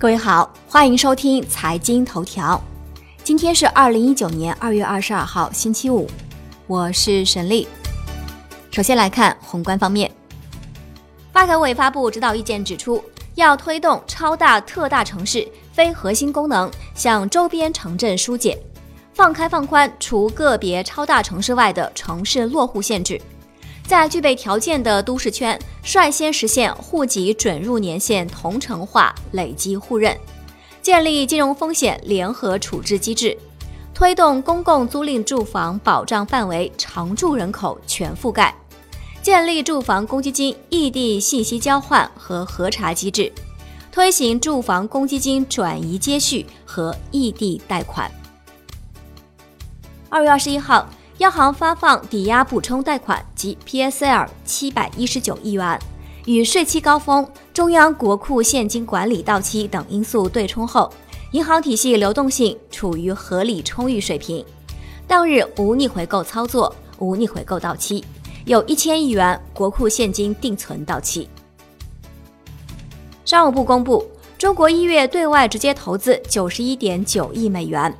各位好，欢迎收听财经头条。今天是二零一九年二月二十二号，星期五，我是沈丽。首先来看宏观方面，发改委发布指导意见指出，要推动超大特大城市非核心功能向周边城镇疏解，放开放宽除个别超大城市外的城市落户限制。在具备条件的都市圈，率先实现户籍准入年限同城化、累积互认，建立金融风险联合处置机制，推动公共租赁住房保障范围常住人口全覆盖，建立住房公积金异地信息交换和核查机制，推行住房公积金转移接续和异地贷款。二月二十一号。央行发放抵押补充贷款及 PSL 七百一十九亿元，与税期高峰、中央国库现金管理到期等因素对冲后，银行体系流动性处于合理充裕水平。当日无逆回购操作，无逆回购到期，有一千亿元国库现金定存到期。商务部公布，中国一月对外直接投资九十一点九亿美元。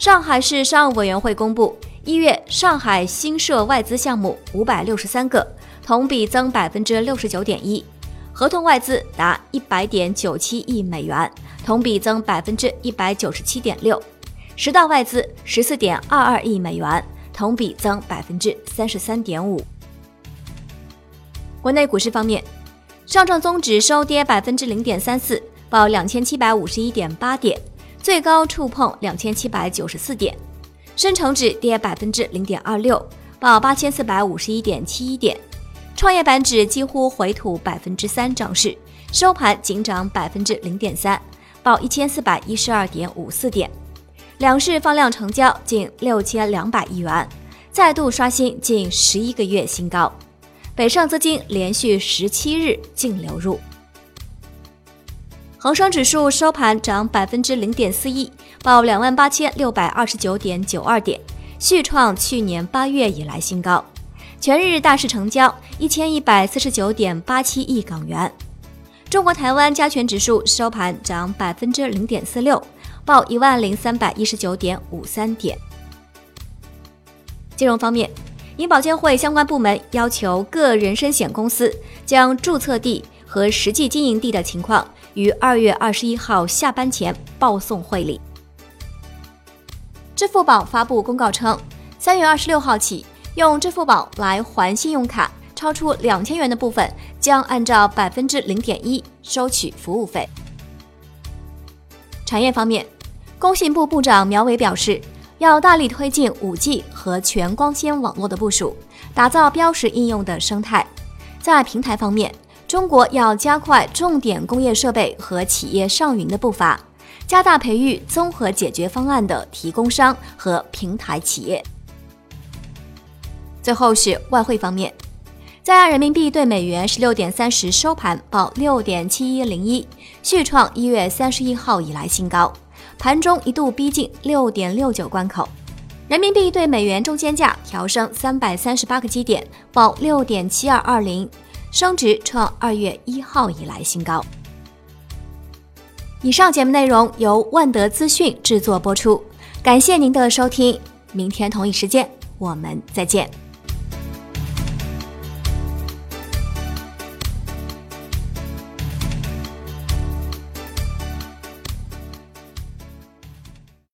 上海市商务委员会公布。一月，上海新设外资项目五百六十三个，同比增百分之六十九点一，合同外资达一百点九七亿美元，同比增百分之一百九十七点六，实到外资十四点二二亿美元，同比增百分之三十三点五。国内股市方面，上证综指收跌百分之零点三四，报两千七百五十一点八点，最高触碰两千七百九十四点。深成指跌百分之零点二六，报八千四百五十一点七一点。创业板指几乎回吐百分之三涨势，收盘仅涨百分之零点三，报一千四百一十二点五四点。两市放量成交近六千两百亿元，再度刷新近十一个月新高。北上资金连续十七日净流入。恒生指数收盘涨百分之零点四一，报两万八千六百二十九点九二点，续创去年八月以来新高。全日大市成交一千一百四十九点八七亿港元。中国台湾加权指数收盘涨百分之零点四六，报一万零三百一十九点五三点。金融方面，银保监会相关部门要求各人身险公司将注册地和实际经营地的情况。于二月二十一号下班前报送会里。支付宝发布公告称，三月二十六号起，用支付宝来还信用卡超出两千元的部分，将按照百分之零点一收取服务费。产业方面，工信部部长苗圩表示，要大力推进五 G 和全光纤网络的部署，打造标识应用的生态。在平台方面，中国要加快重点工业设备和企业上云的步伐，加大培育综合解决方案的提供商和平台企业。最后是外汇方面，在岸人民币对美元十六点三十收盘报六点七一零一，续创一月三十一号以来新高，盘中一度逼近六点六九关口。人民币对美元中间价调升三百三十八个基点，报六点七二二零。升值创二月一号以来新高。以上节目内容由万德资讯制作播出，感谢您的收听，明天同一时间我们再见。